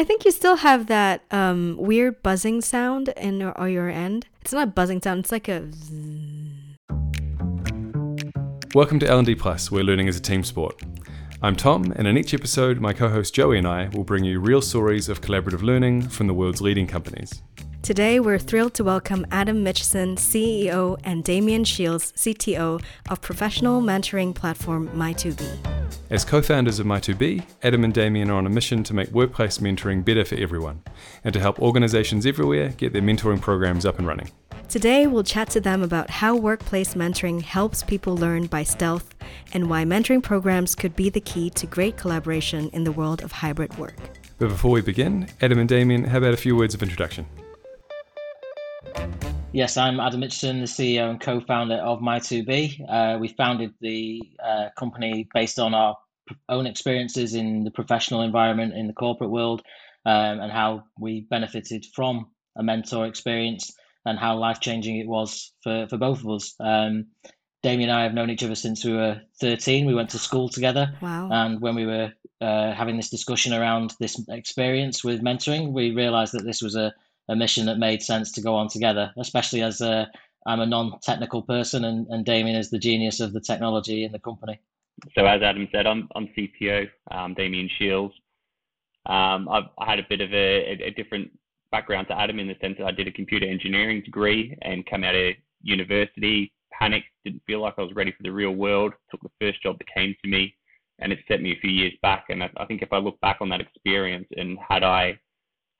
I think you still have that um, weird buzzing sound in or your end. It's not a buzzing sound. It's like a. Welcome to L&D Plus, where learning is a team sport. I'm Tom, and in each episode, my co-host Joey and I will bring you real stories of collaborative learning from the world's leading companies. Today, we're thrilled to welcome Adam Mitchison, CEO, and Damian Shields, CTO of professional mentoring platform My2be. As co founders of My2be, Adam and Damian are on a mission to make workplace mentoring better for everyone and to help organizations everywhere get their mentoring programs up and running. Today, we'll chat to them about how workplace mentoring helps people learn by stealth and why mentoring programs could be the key to great collaboration in the world of hybrid work. But before we begin, Adam and Damien, how about a few words of introduction? Yes, I'm Adam Mitchison, the CEO and co-founder of My2be. Uh, we founded the uh, company based on our own experiences in the professional environment, in the corporate world, um, and how we benefited from a mentor experience and how life-changing it was for, for both of us. Um, Damian and I have known each other since we were 13. We went to school together. Wow. And when we were uh, having this discussion around this experience with mentoring, we realized that this was a a mission that made sense to go on together, especially as uh, I'm a non-technical person and, and Damian is the genius of the technology in the company. So as Adam said, I'm, I'm CTO, um, Damian Shields. Um, I've I had a bit of a, a, different background to Adam in the sense that I did a computer engineering degree and came out of university, panicked, didn't feel like I was ready for the real world, took the first job that came to me, and it set me a few years back. And I, I think if I look back on that experience and had I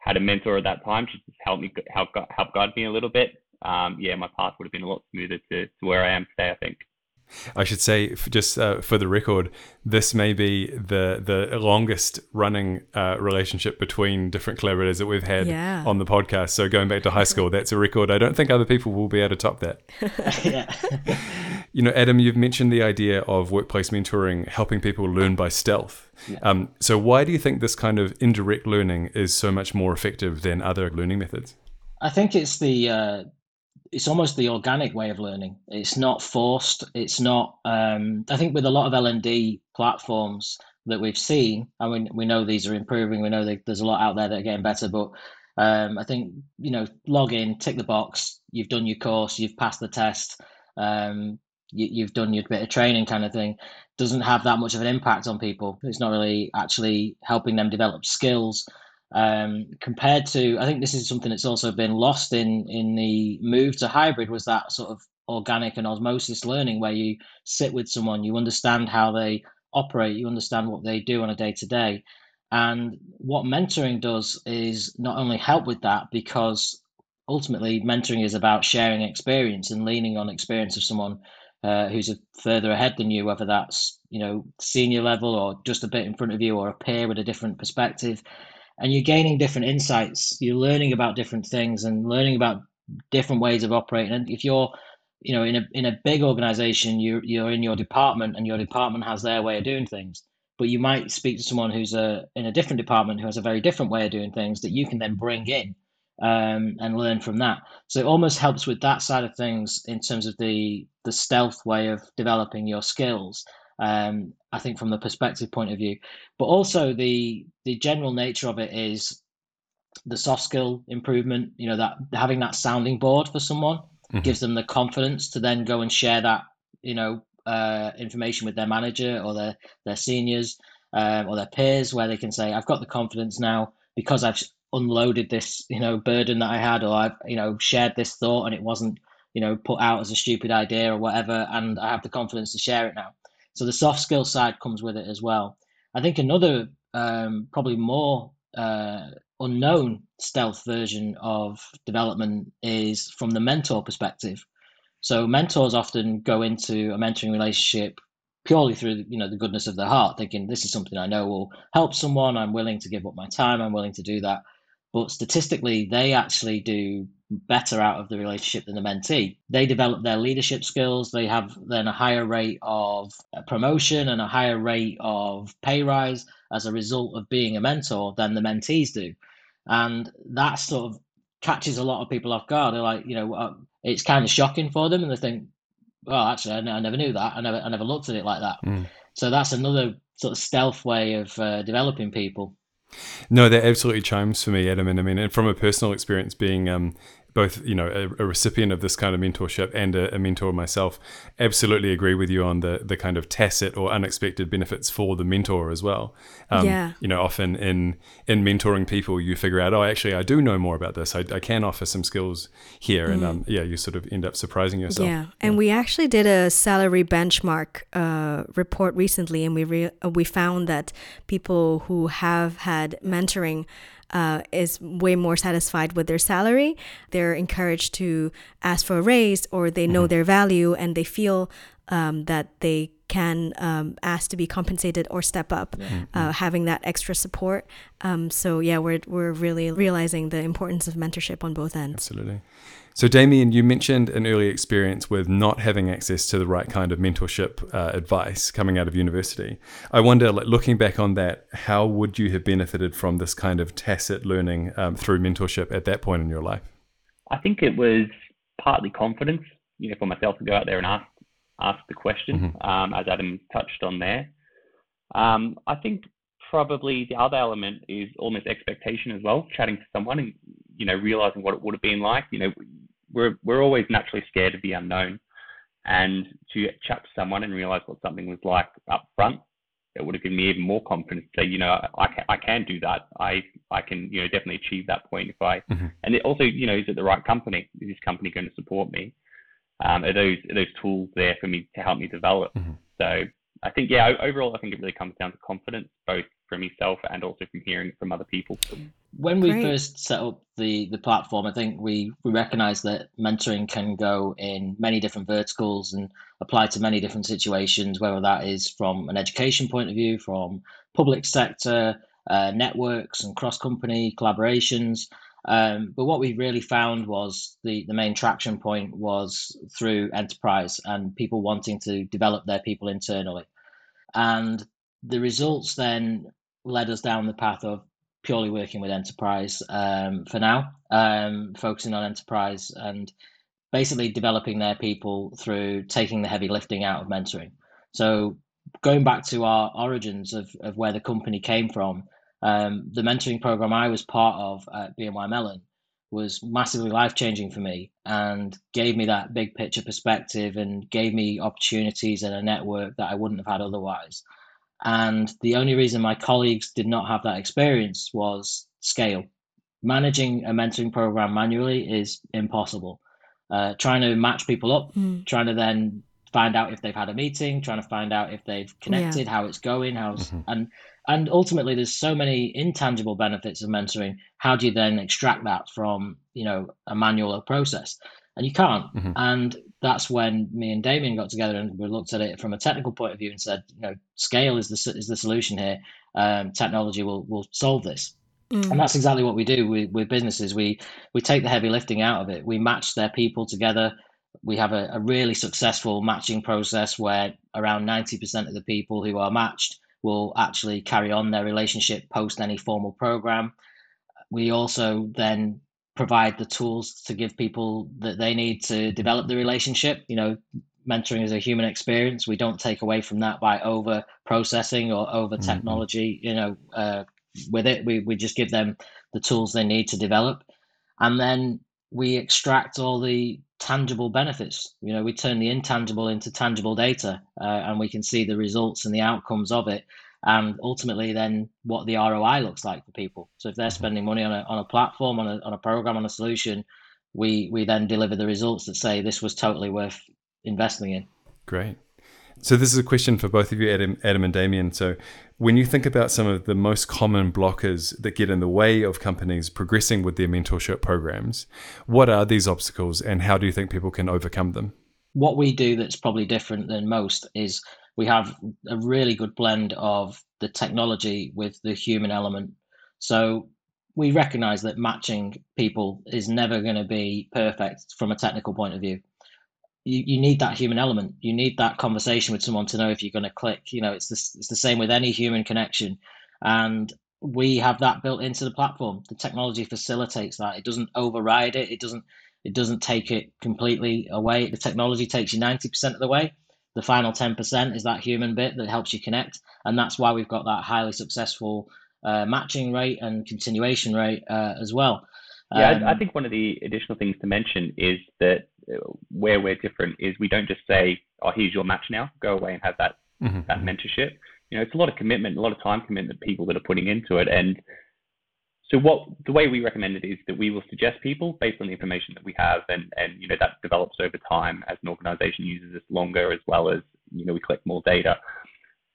had a mentor at that time to just help me help help guide me a little bit. Um, yeah, my path would have been a lot smoother to, to where I am today. I think. I should say, just uh, for the record, this may be the the longest running uh, relationship between different collaborators that we've had yeah. on the podcast. So going back to high school, that's a record. I don't think other people will be able to top that. yeah. you know, Adam, you've mentioned the idea of workplace mentoring helping people learn by stealth. Yeah. Um, so why do you think this kind of indirect learning is so much more effective than other learning methods? I think it's the uh, it's almost the organic way of learning. It's not forced. It's not. Um, I think with a lot of L and D platforms that we've seen, I mean, we know these are improving. We know that there's a lot out there that are getting better, but um, I think you know, log in, tick the box. You've done your course. You've passed the test. Um, you, have done your bit of training, kind of thing. Doesn't have that much of an impact on people. It's not really actually helping them develop skills um, compared to I think this is something that's also been lost in in the move to hybrid was that sort of organic and osmosis learning where you sit with someone, you understand how they operate, you understand what they do on a day to day. And what mentoring does is not only help with that because ultimately mentoring is about sharing experience and leaning on experience of someone uh, who's further ahead than you, whether that's you know senior level or just a bit in front of you or a peer with a different perspective and you're gaining different insights you're learning about different things and learning about different ways of operating. And if you're you know in a in a big organization you're you're in your department and your department has their way of doing things. But you might speak to someone who's a in a different department who has a very different way of doing things that you can then bring in um, and learn from that. So it almost helps with that side of things in terms of the the stealth way of developing your skills um, I think from the perspective point of view, but also the the general nature of it is the soft skill improvement. You know that having that sounding board for someone mm-hmm. gives them the confidence to then go and share that you know uh, information with their manager or their their seniors um, or their peers, where they can say, "I've got the confidence now because I've unloaded this you know burden that I had, or I've you know shared this thought and it wasn't." you know put out as a stupid idea or whatever and i have the confidence to share it now so the soft skill side comes with it as well. I think another um, probably more uh, unknown stealth version of development is from the mentor perspective. So mentors often go into a mentoring relationship purely through you know the goodness of their heart, thinking this is something I know will help someone. I'm willing to give up my time. I'm willing to do that. But statistically, they actually do better out of the relationship than the mentee. They develop their leadership skills. They have then a higher rate of uh, promotion and a higher rate of pay rise as a result of being a mentor than the mentees do. And that sort of catches a lot of people off guard. They're like, you know, uh, it's kind of shocking for them, and they think, "Well, actually, I, never knew that. I never, I never looked at it like that." Mm. So that's another sort of stealth way of uh, developing people. No, that absolutely chimes for me, Adam. And I mean, and from a personal experience, being um, both you know a, a, recipient of this kind of mentorship and a, a, mentor myself absolutely agree with you on the the kind of tacit or unexpected benefits for the mentor as well. Um, yeah. you know often in in mentoring people you figure out oh actually I do know more about this. I, I can offer some skills here. Mm. and um, yeah you sort of end up surprising yourself. Yeah. And yeah. we actually did a salary benchmark uh, report recently and we re- we found that people who have had mentoring uh, is way more satisfied with their salary. They're encouraged to ask for a raise or they know mm-hmm. their value and they feel um, that they can um, ask to be compensated or step up, mm-hmm. uh, having that extra support. Um, so yeah, we're we're really realizing the importance of mentorship on both ends. Absolutely. So, Damien, you mentioned an early experience with not having access to the right kind of mentorship uh, advice coming out of university. I wonder, like, looking back on that, how would you have benefited from this kind of tacit learning um, through mentorship at that point in your life? I think it was partly confidence, you know, for myself to go out there and ask ask the question, mm-hmm. um, as Adam touched on there. Um, I think probably the other element is almost expectation as well. Chatting to someone and you know realizing what it would have been like. You know, we're we're always naturally scared of the unknown, and to chat to someone and realize what something was like up front, it would have given me even more confidence to say, you know, I can, I can do that. I I can you know definitely achieve that point if I. Mm-hmm. And it also, you know, is it the right company? Is this company going to support me? Um, are those are those tools there for me to help me develop? Mm-hmm. So I think yeah, overall, I think it really comes down to confidence, both from yourself and also from hearing from other people. When we Great. first set up the the platform, I think we we recognized that mentoring can go in many different verticals and apply to many different situations, whether that is from an education point of view, from public sector, uh, networks and cross company collaborations. Um, but what we really found was the, the main traction point was through enterprise and people wanting to develop their people internally. And the results then led us down the path of purely working with enterprise um, for now, um, focusing on enterprise and basically developing their people through taking the heavy lifting out of mentoring. So going back to our origins of, of where the company came from, um, the mentoring program I was part of at BNY Mellon was massively life changing for me and gave me that big picture perspective and gave me opportunities and a network that I wouldn't have had otherwise. And the only reason my colleagues did not have that experience was scale. Managing a mentoring program manually is impossible. Uh, trying to match people up, mm. trying to then find out if they've had a meeting, trying to find out if they've connected, yeah. how it's going, how's mm-hmm. and and ultimately there's so many intangible benefits of mentoring. How do you then extract that from you know a manual process? And you can't. Mm-hmm. And that's when me and Damien got together and we looked at it from a technical point of view and said, you know, scale is the is the solution here. Um, technology will will solve this. Mm. And that's exactly what we do with, with businesses. We we take the heavy lifting out of it. We match their people together we have a, a really successful matching process where around 90% of the people who are matched will actually carry on their relationship post any formal program. We also then provide the tools to give people that they need to develop the relationship. You know, mentoring is a human experience. We don't take away from that by over processing or over mm-hmm. technology. You know, uh, with it, we we just give them the tools they need to develop, and then we extract all the tangible benefits. You know, we turn the intangible into tangible data, uh, and we can see the results and the outcomes of it, and ultimately then what the ROI looks like for people. So if they're spending money on a on a platform, on a on a program, on a solution, we we then deliver the results that say this was totally worth investing in. Great. So this is a question for both of you, Adam, Adam and Damien. So when you think about some of the most common blockers that get in the way of companies progressing with their mentorship programs, what are these obstacles and how do you think people can overcome them? What we do that's probably different than most is we have a really good blend of the technology with the human element. So we recognize that matching people is never going to be perfect from a technical point of view you, you need that human element. You need that conversation with someone to know if you're going to click. You know, it's the, it's the same with any human connection. And we have that built into the platform. The technology facilitates that. It doesn't override it. It doesn't it doesn't take it completely away. The technology takes you 90% of the way. The final 10% is that human bit that helps you connect. And that's why we've got that highly successful uh, matching rate and continuation rate uh, as well. Yeah, um, I, I think one of the additional things to mention is that where we're different is we don't just say, "Oh, here's your match now. Go away and have that mm-hmm. that mentorship." You know, it's a lot of commitment, a lot of time commitment people that are putting into it, and so what the way we recommend it is that we will suggest people based on the information that we have, and and you know that develops over time as an organisation uses this longer, as well as you know we collect more data.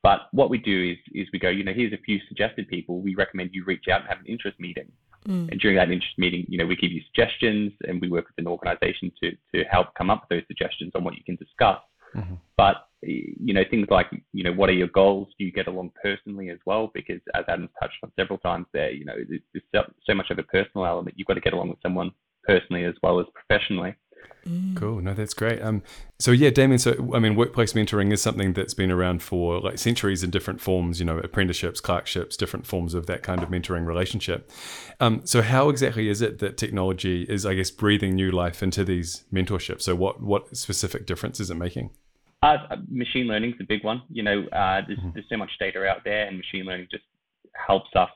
But what we do is is we go, you know, here's a few suggested people. We recommend you reach out and have an interest meeting. Mm. And during that interest meeting, you know, we give you suggestions and we work with an organisation to to help come up with those suggestions on what you can discuss. Mm-hmm. But you know, things like, you know, what are your goals? Do you get along personally as well? Because as Adam's touched on several times there, you know, there's so, so much of a personal element. You've got to get along with someone personally as well as professionally. Mm. Cool. No, that's great. Um, so yeah, Damien. So I mean, workplace mentoring is something that's been around for like centuries in different forms. You know, apprenticeships, clerkships, different forms of that kind of mentoring relationship. Um, so how exactly is it that technology is, I guess, breathing new life into these mentorships? So what what specific difference is it making? Uh, machine learning is a big one. You know, uh, there's, mm-hmm. there's so much data out there, and machine learning just helps us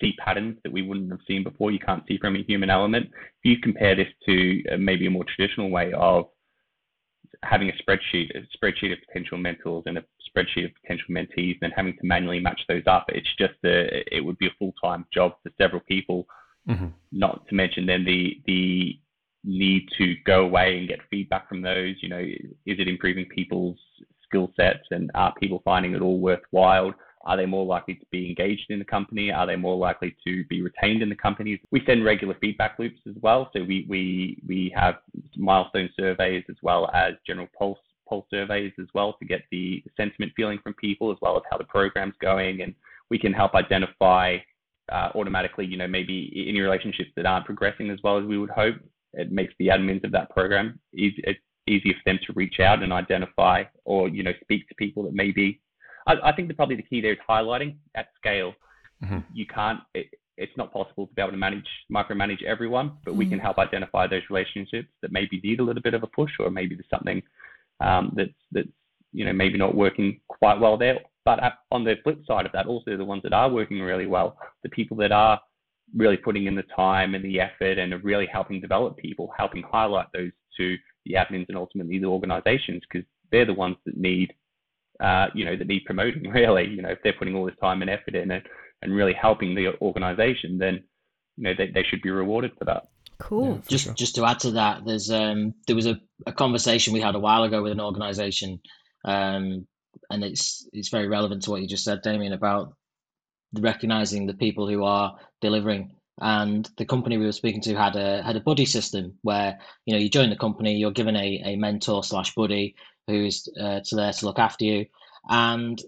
see patterns that we wouldn't have seen before. You can't see from a human element. If you compare this to uh, maybe a more traditional way of having a spreadsheet, a spreadsheet of potential mentors and a spreadsheet of potential mentees, and having to manually match those up, it's just a, it would be a full time job for several people. Mm-hmm. Not to mention then the the need to go away and get feedback from those? You know, is it improving people's skill sets and are people finding it all worthwhile? Are they more likely to be engaged in the company? Are they more likely to be retained in the companies? We send regular feedback loops as well. So we we we have milestone surveys as well as general pulse pulse surveys as well to get the sentiment feeling from people as well as how the program's going and we can help identify uh, automatically, you know, maybe any relationships that aren't progressing as well as we would hope it makes the admins of that program easy, easier for them to reach out and identify or you know speak to people that maybe I, I think that probably the key there is highlighting at scale. Mm-hmm. You can't it, it's not possible to be able to manage micromanage everyone, but mm-hmm. we can mm. help identify those relationships that maybe need a little bit of a push, or maybe there's something um, that's that's you know maybe not working quite well there. But on the flip side of that, also the ones that are working really well, the people that are really putting in the time and the effort and are really helping develop people, helping highlight those to the admins and ultimately the organizations because they're the ones that need, uh, you know, that need promoting really. You know, if they're putting all this time and effort in it and really helping the organization, then, you know, they, they should be rewarded for that. Cool. Yeah, just sure. just to add to that, there's um there was a, a conversation we had a while ago with an organization, um, and it's it's very relevant to what you just said, Damien, about recognizing the people who are delivering. And the company we were speaking to had a had a buddy system where you know you join the company, you're given a, a mentor slash buddy who's uh, to there to look after you, and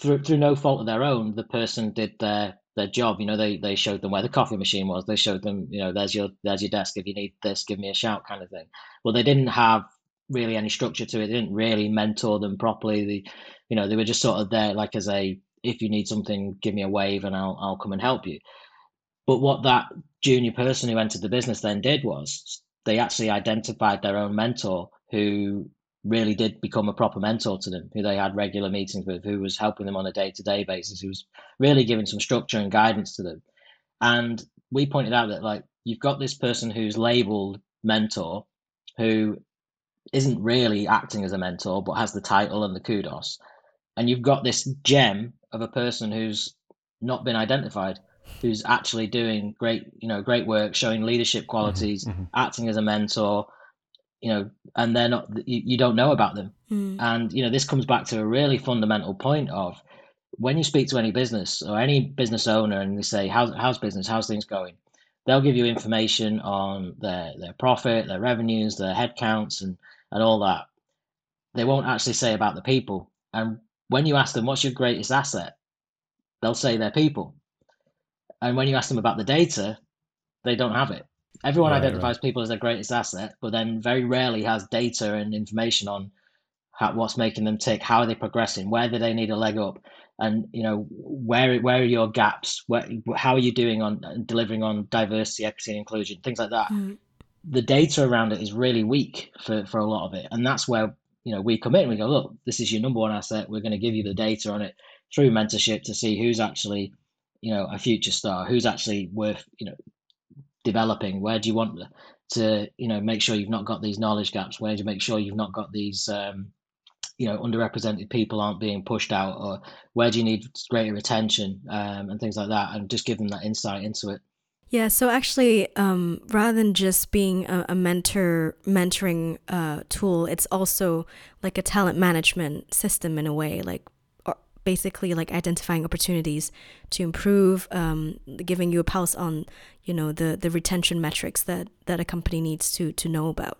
through through no fault of their own, the person did their their job. You know, they they showed them where the coffee machine was. They showed them, you know, there's your there's your desk. If you need this, give me a shout, kind of thing. Well, they didn't have really any structure to it. They didn't really mentor them properly. The, you know, they were just sort of there like as a if you need something, give me a wave and I'll I'll come and help you. But what that junior person who entered the business then did was they actually identified their own mentor who really did become a proper mentor to them, who they had regular meetings with, who was helping them on a day to day basis, who was really giving some structure and guidance to them. And we pointed out that like you've got this person who's labeled mentor who isn't really acting as a mentor but has the title and the kudos and you've got this gem of a person who's not been identified who's actually doing great you know great work showing leadership mm-hmm, qualities mm-hmm. acting as a mentor you know and they're not you, you don't know about them mm. and you know this comes back to a really fundamental point of when you speak to any business or any business owner and they say how's, how's business how's things going they'll give you information on their their profit their revenues their headcounts and and all that they won't actually say about the people and when you ask them what's your greatest asset, they'll say their people. And when you ask them about the data, they don't have it. Everyone right, identifies right. people as their greatest asset, but then very rarely has data and information on how, what's making them tick, how are they progressing, where do they need a leg up, and you know where where are your gaps, where, how are you doing on delivering on diversity, equity, and inclusion, things like that. Mm. The data around it is really weak for, for a lot of it, and that's where you know, we come in and we go, look, this is your number one asset. We're going to give you the data on it through mentorship to see who's actually, you know a future star who's actually worth you know developing? Where do you want to you know make sure you've not got these knowledge gaps? Where do you make sure you've not got these um, you know underrepresented people aren't being pushed out? Or where do you need greater attention um, and things like that? And just give them that insight into it. Yeah so actually um, rather than just being a, a mentor mentoring uh, tool it's also like a talent management system in a way like basically like identifying opportunities to improve um, giving you a pulse on you know the the retention metrics that that a company needs to to know about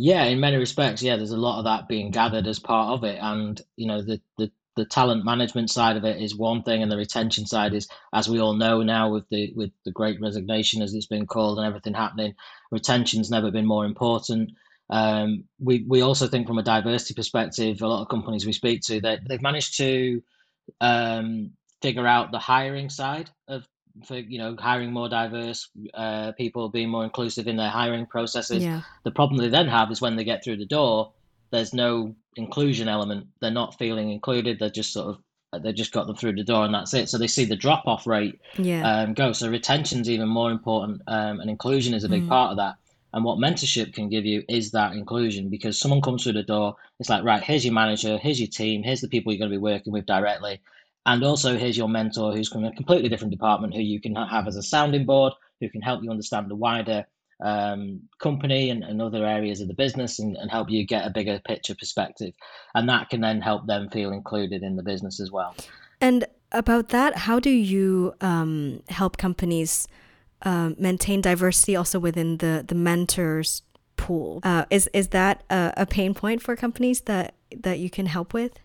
yeah, in many respects, yeah, there's a lot of that being gathered as part of it, and you know the the the talent management side of it is one thing, and the retention side is, as we all know now, with the with the Great Resignation, as it's been called, and everything happening, retention's never been more important. Um, we we also think from a diversity perspective, a lot of companies we speak to, they they've managed to um, figure out the hiring side of for you know hiring more diverse uh, people, being more inclusive in their hiring processes. Yeah. The problem they then have is when they get through the door, there's no inclusion element. They're not feeling included. They're just sort of they just got them through the door and that's it. So they see the drop off rate yeah. um, go. So retention's even more important, um, and inclusion is a big mm. part of that. And what mentorship can give you is that inclusion because someone comes through the door, it's like, right, here's your manager, here's your team, here's the people you're going to be working with directly. And also, here's your mentor who's from a completely different department who you can have as a sounding board, who can help you understand the wider um, company and, and other areas of the business and, and help you get a bigger picture perspective. And that can then help them feel included in the business as well. And about that, how do you um, help companies uh, maintain diversity also within the, the mentors pool? Uh, is, is that a, a pain point for companies that, that you can help with?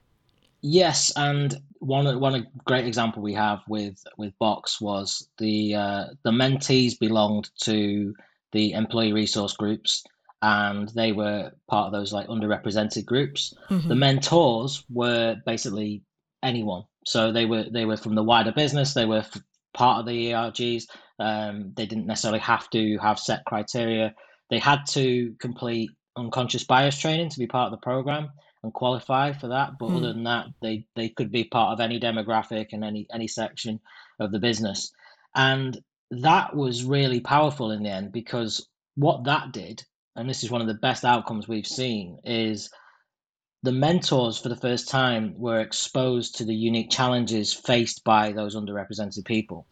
Yes, and one one great example we have with with Box was the uh, the mentees belonged to the employee resource groups, and they were part of those like underrepresented groups. Mm-hmm. The mentors were basically anyone, so they were they were from the wider business. They were part of the ERGs. Um, they didn't necessarily have to have set criteria. They had to complete unconscious bias training to be part of the program and qualify for that. But mm. other than that, they they could be part of any demographic and any any section of the business. And that was really powerful in the end because what that did, and this is one of the best outcomes we've seen, is the mentors for the first time were exposed to the unique challenges faced by those underrepresented people.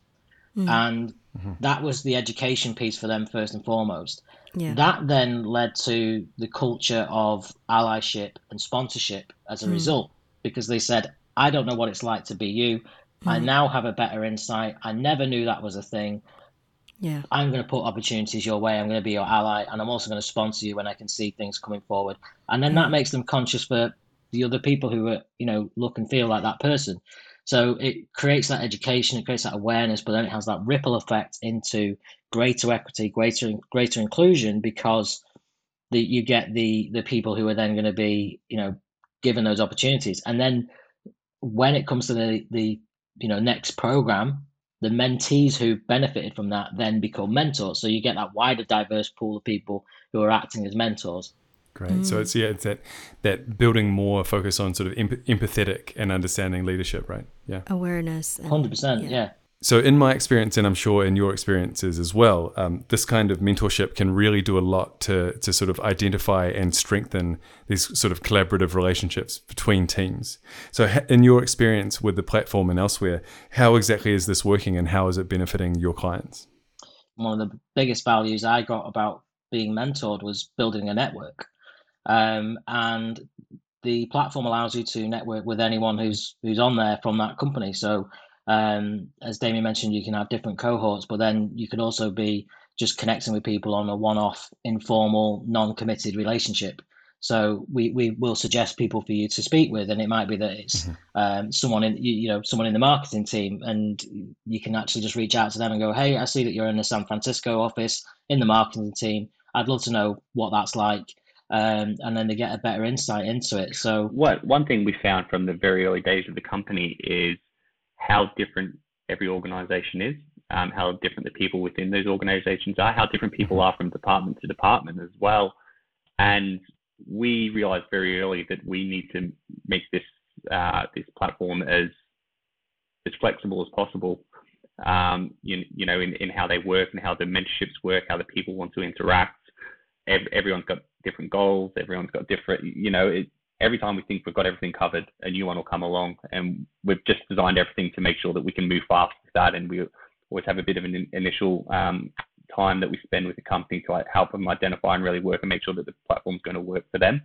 Mm. And mm-hmm. that was the education piece for them first and foremost. Yeah. That then led to the culture of allyship and sponsorship as a mm. result, because they said, I don't know what it's like to be you. Mm. I now have a better insight. I never knew that was a thing. Yeah. I'm going to put opportunities your way. I'm going to be your ally, and I'm also going to sponsor you when I can see things coming forward. And then mm. that makes them conscious for the other people who are, you know, look and feel like that person. So it creates that education, it creates that awareness, but then it has that ripple effect into greater equity, greater greater inclusion because the, you get the the people who are then going to be you know given those opportunities, and then when it comes to the the you know next program, the mentees who benefited from that then become mentors. So you get that wider, diverse pool of people who are acting as mentors. Great. Mm. So it's yeah, it's that that building more focus on sort of empathetic and understanding leadership, right? Yeah. Awareness. Hundred percent. Yeah. So, in my experience, and I'm sure in your experiences as well, um, this kind of mentorship can really do a lot to to sort of identify and strengthen these sort of collaborative relationships between teams. So, in your experience with the platform and elsewhere, how exactly is this working, and how is it benefiting your clients? One of the biggest values I got about being mentored was building a network, um, and the platform allows you to network with anyone who's who's on there from that company. So um, as Damien mentioned, you can have different cohorts, but then you can also be just connecting with people on a one-off, informal, non-committed relationship. So we, we will suggest people for you to speak with, and it might be that it's mm-hmm. um, someone in you, you know someone in the marketing team, and you can actually just reach out to them and go, "Hey, I see that you're in the San Francisco office in the marketing team. I'd love to know what that's like." Um, and then they get a better insight into it. So, what one thing we found from the very early days of the company is how different every organization is, um, how different the people within those organizations are, how different people mm-hmm. are from department to department as well. And we realized very early that we need to make this uh, this platform as as flexible as possible um, you, you know, in, in how they work and how the mentorships work, how the people want to interact. Every, everyone's got different goals. Everyone's got different, you know, it, every time we think we've got everything covered, a new one will come along, and we've just designed everything to make sure that we can move fast with that, and we always have a bit of an initial um, time that we spend with the company to like, help them identify and really work and make sure that the platform's going to work for them.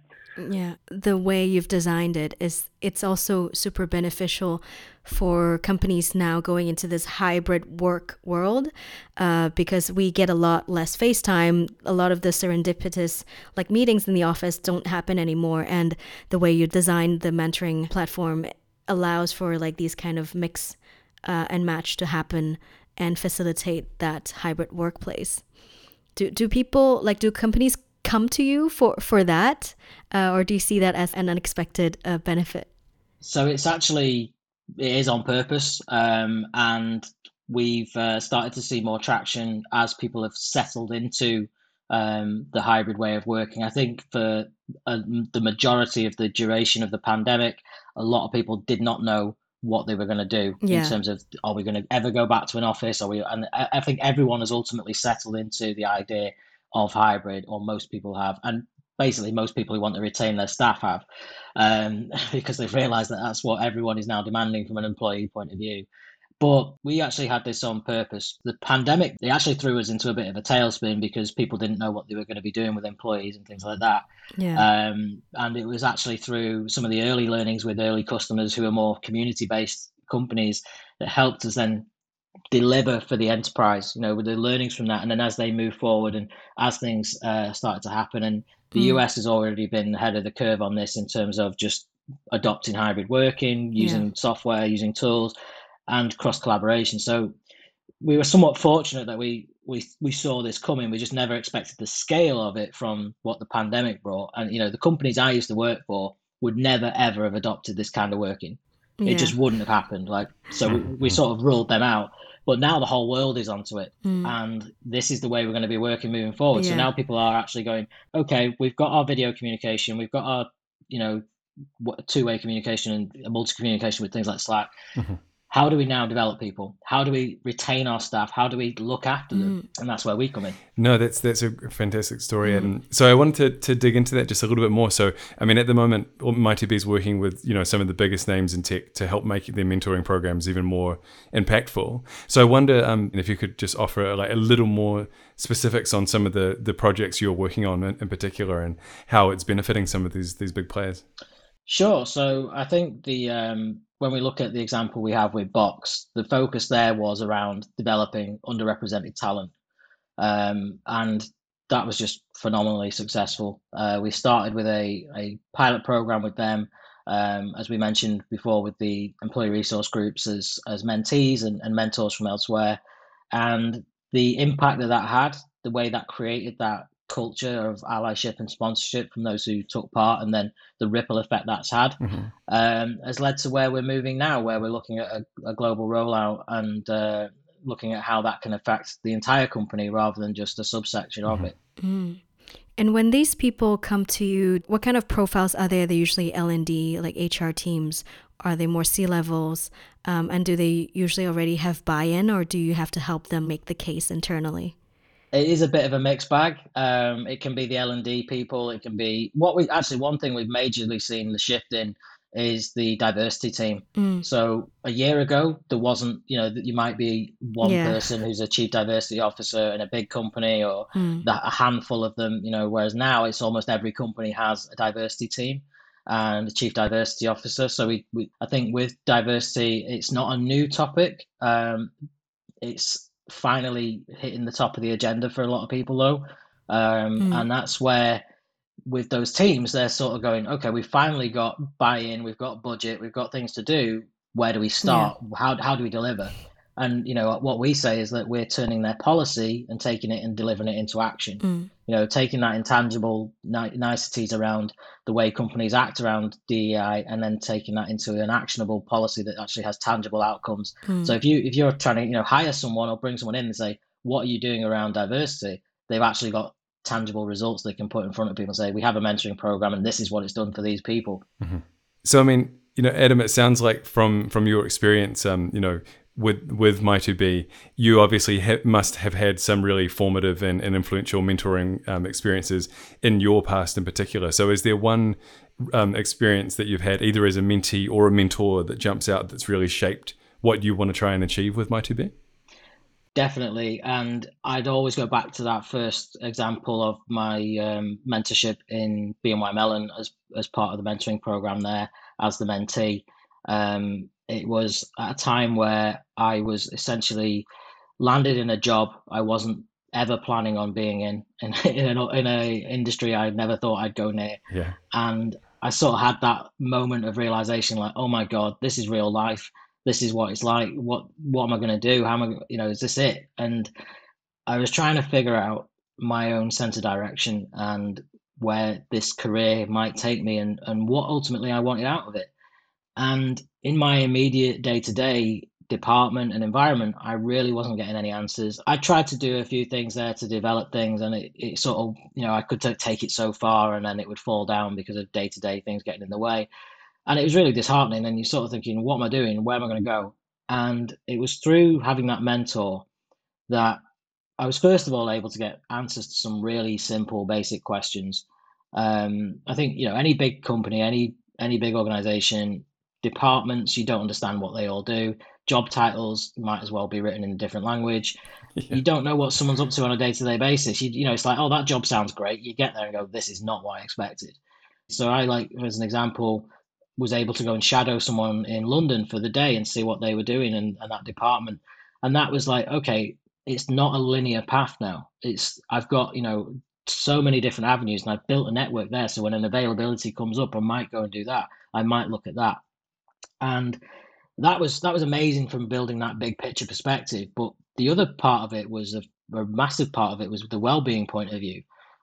Yeah, the way you've designed it is it's also super beneficial for companies now going into this hybrid work world uh, because we get a lot less face time. A lot of the serendipitous like meetings in the office don't happen anymore, and the way you designed the mentoring platform allows for like these kind of mix uh, and match to happen and facilitate that hybrid workplace. Do, do people like do companies come to you for for that, uh, or do you see that as an unexpected uh, benefit? So it's actually it is on purpose, um, and we've uh, started to see more traction as people have settled into um, the hybrid way of working. I think for uh, the majority of the duration of the pandemic, a lot of people did not know what they were going to do yeah. in terms of are we going to ever go back to an office? Are we? And I think everyone has ultimately settled into the idea of hybrid, or most people have, and basically most people who want to retain their staff have, um, because they've realised that that's what everyone is now demanding from an employee point of view. But we actually had this on purpose. The pandemic, they actually threw us into a bit of a tailspin because people didn't know what they were going to be doing with employees and things like that. Yeah. Um, and it was actually through some of the early learnings with early customers who are more community based companies that helped us then deliver for the enterprise, you know, with the learnings from that. And then as they move forward and as things uh, started to happen, and the mm. US has already been ahead of the curve on this in terms of just adopting hybrid working, using yeah. software, using tools and cross collaboration. So we were somewhat fortunate that we we we saw this coming. We just never expected the scale of it from what the pandemic brought. And you know, the companies I used to work for would never ever have adopted this kind of working. Yeah. It just wouldn't have happened. Like so, we, we sort of ruled them out. But now the whole world is onto it, mm. and this is the way we're going to be working moving forward. Yeah. So now people are actually going, okay, we've got our video communication, we've got our, you know, two-way communication and multi communication with things like Slack. Mm-hmm how do we now develop people? How do we retain our staff? How do we look after them? Mm. And that's where we come in. No, that's that's a fantastic story. Mm. And so I wanted to, to dig into that just a little bit more. So I mean, at the moment, My2be is working with you know some of the biggest names in tech to help make their mentoring programs even more impactful. So I wonder um, if you could just offer like a little more specifics on some of the the projects you're working on in, in particular and how it's benefiting some of these these big players. Sure. So I think the um, when we look at the example we have with Box, the focus there was around developing underrepresented talent. Um, and that was just phenomenally successful. Uh, we started with a, a pilot program with them, um, as we mentioned before, with the employee resource groups as, as mentees and, and mentors from elsewhere. And the impact that that had, the way that created that culture of allyship and sponsorship from those who took part, and then the ripple effect that's had mm-hmm. um, has led to where we're moving now, where we're looking at a, a global rollout and uh, looking at how that can affect the entire company rather than just a subsection mm-hmm. of it. Mm. And when these people come to you, what kind of profiles are they? Are they usually L and D, like HR teams? Are they more C levels? Um, and do they usually already have buy-in, or do you have to help them make the case internally? It is a bit of a mixed bag. Um, it can be the L and D people. It can be what we actually one thing we've majorly seen the shift in is the diversity team. Mm. So a year ago there wasn't, you know, that you might be one yeah. person who's a chief diversity officer in a big company or mm. a handful of them, you know. Whereas now it's almost every company has a diversity team and a chief diversity officer. So we, we I think with diversity, it's not a new topic. Um, it's finally hitting the top of the agenda for a lot of people though um, mm. and that's where with those teams they're sort of going okay we've finally got buy-in we've got budget we've got things to do where do we start yeah. how, how do we deliver and you know what we say is that we're turning their policy and taking it and delivering it into action. Mm. You know, taking that intangible niceties around the way companies act around DEI, and then taking that into an actionable policy that actually has tangible outcomes. Mm. So if you if you're trying to you know hire someone or bring someone in and say what are you doing around diversity, they've actually got tangible results they can put in front of people and say we have a mentoring program and this is what it's done for these people. Mm-hmm. So I mean, you know, Adam, it sounds like from from your experience, um, you know with with my2be you obviously ha- must have had some really formative and, and influential mentoring um, experiences in your past in particular. So is there one um, experience that you've had either as a mentee or a mentor that jumps out that's really shaped what you want to try and achieve with my2be definitely and i'd always go back to that first example of my um, mentorship in bny mellon as, as part of the mentoring program there as the mentee. Um, it was at a time where I was essentially landed in a job I wasn't ever planning on being in in in, a, in a industry I never thought I'd go near. Yeah. And I sort of had that moment of realization, like, oh my god, this is real life. This is what it's like. What what am I going to do? How am I? You know, is this it? And I was trying to figure out my own sense of direction and where this career might take me and and what ultimately I wanted out of it. And in my immediate day to day department and environment, I really wasn't getting any answers. I tried to do a few things there to develop things, and it, it sort of, you know, I could take it so far and then it would fall down because of day to day things getting in the way. And it was really disheartening. And you're sort of thinking, what am I doing? Where am I going to go? And it was through having that mentor that I was, first of all, able to get answers to some really simple, basic questions. Um, I think, you know, any big company, any any big organization, departments, you don't understand what they all do. Job titles might as well be written in a different language. Yeah. You don't know what someone's up to on a day to day basis. You, you know, it's like, oh, that job sounds great. You get there and go, this is not what I expected. So I like, as an example, was able to go and shadow someone in London for the day and see what they were doing in, in that department. And that was like, okay, it's not a linear path now. It's I've got, you know, so many different avenues and I've built a network there. So when an availability comes up, I might go and do that. I might look at that and that was that was amazing from building that big picture perspective. But the other part of it was a, a massive part of it was the well-being point of view.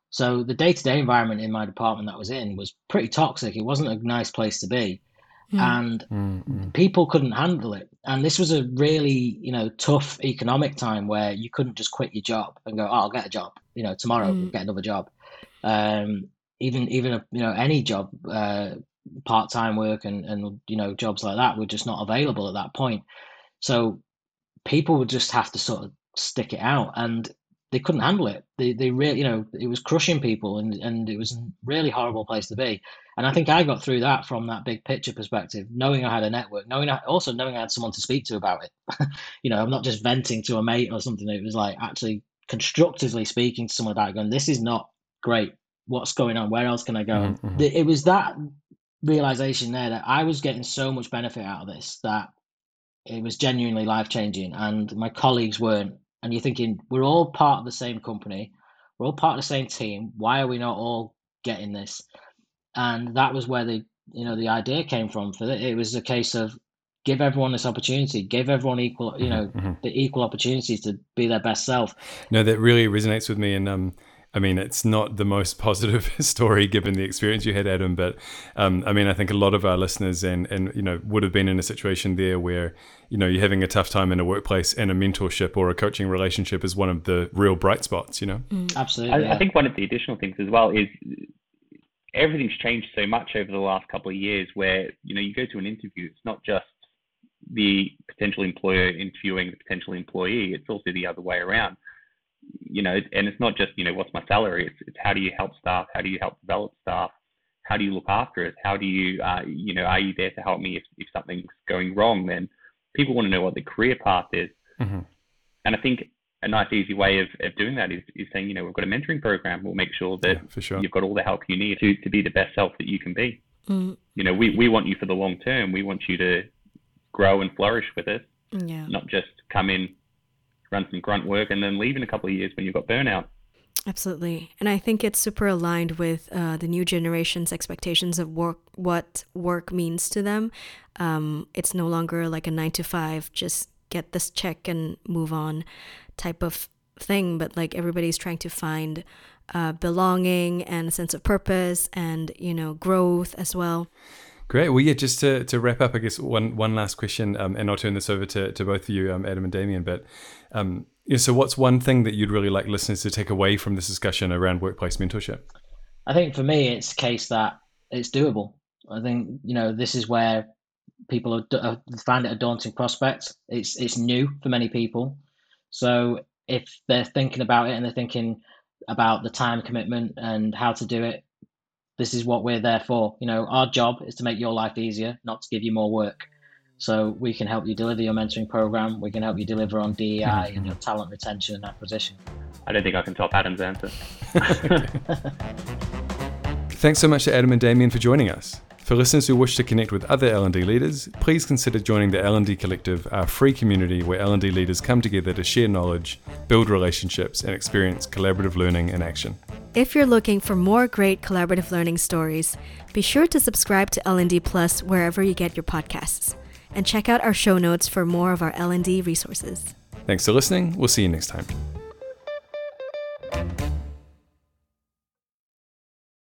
So the day-to-day environment in my department that I was in was pretty toxic. It wasn't a nice place to be. Mm. And mm-hmm. people couldn't handle it. And this was a really, you know, tough economic time where you couldn't just quit your job and go, "Oh, I'll get a job." You know, tomorrow mm. get another job. Um, even even a, you know any job uh, part-time work and and you know jobs like that were just not available at that point. So people would just have to sort of stick it out and they couldn't handle it. They they really you know it was crushing people and and it was a really horrible place to be. And i think i got through that from that big picture perspective knowing i had a network knowing I, also knowing i had someone to speak to about it. You know i'm not just venting to a mate or something. It was like actually constructively speaking to someone about it going this is not great. What's going on? Where else can i go? Mm-hmm. it was that realization there that I was getting so much benefit out of this that it was genuinely life changing, and my colleagues weren't. And you're thinking, we're all part of the same company, we're all part of the same team. Why are we not all getting this? And that was where the you know the idea came from. For it, it was a case of give everyone this opportunity, give everyone equal you know mm-hmm. the equal opportunities to be their best self. No, that really resonates with me, and um I mean, it's not the most positive story given the experience you had, Adam. But um, I mean, I think a lot of our listeners and and you know would have been in a situation there where you know you're having a tough time in a workplace, and a mentorship or a coaching relationship is one of the real bright spots. You know, mm. absolutely. I, yeah. I think one of the additional things as well is everything's changed so much over the last couple of years. Where you know you go to an interview, it's not just the potential employer interviewing the potential employee; it's also the other way around you know, and it's not just, you know, what's my salary? It's, it's how do you help staff? How do you help develop staff? How do you look after it? How do you, uh, you know, are you there to help me if, if something's going wrong? Then people want to know what the career path is. Mm-hmm. And I think a nice, easy way of, of doing that is, is saying, you know, we've got a mentoring program. We'll make sure that yeah, sure. you've got all the help you need to, to be the best self that you can be. Mm. You know, we, we want you for the long term. We want you to grow and flourish with us, yeah. not just come in, run some grunt work, and then leave in a couple of years when you've got burnout. Absolutely. And I think it's super aligned with uh, the new generation's expectations of work, what work means to them. Um, it's no longer like a nine to five, just get this check and move on type of thing, but like everybody's trying to find uh, belonging and a sense of purpose and, you know, growth as well. Great. Well, yeah, just to, to wrap up, I guess one one last question, um, and I'll turn this over to, to both of you, um, Adam and Damien. But um, yeah, so what's one thing that you'd really like listeners to take away from this discussion around workplace mentorship? I think for me, it's case that it's doable. I think, you know, this is where people are, are, find it a daunting prospect. It's it's new for many people. So if they're thinking about it and they're thinking about the time commitment and how to do it, this is what we're there for. You know, our job is to make your life easier, not to give you more work. So we can help you deliver your mentoring program. We can help you deliver on DEI mm-hmm. and your talent retention and acquisition. I don't think I can top Adam's answer. Thanks so much to Adam and Damien for joining us. For listeners who wish to connect with other L&D leaders, please consider joining the L&D Collective, our free community where L&D leaders come together to share knowledge, build relationships, and experience collaborative learning in action. If you're looking for more great collaborative learning stories, be sure to subscribe to L&D Plus wherever you get your podcasts, and check out our show notes for more of our L&D resources. Thanks for listening. We'll see you next time.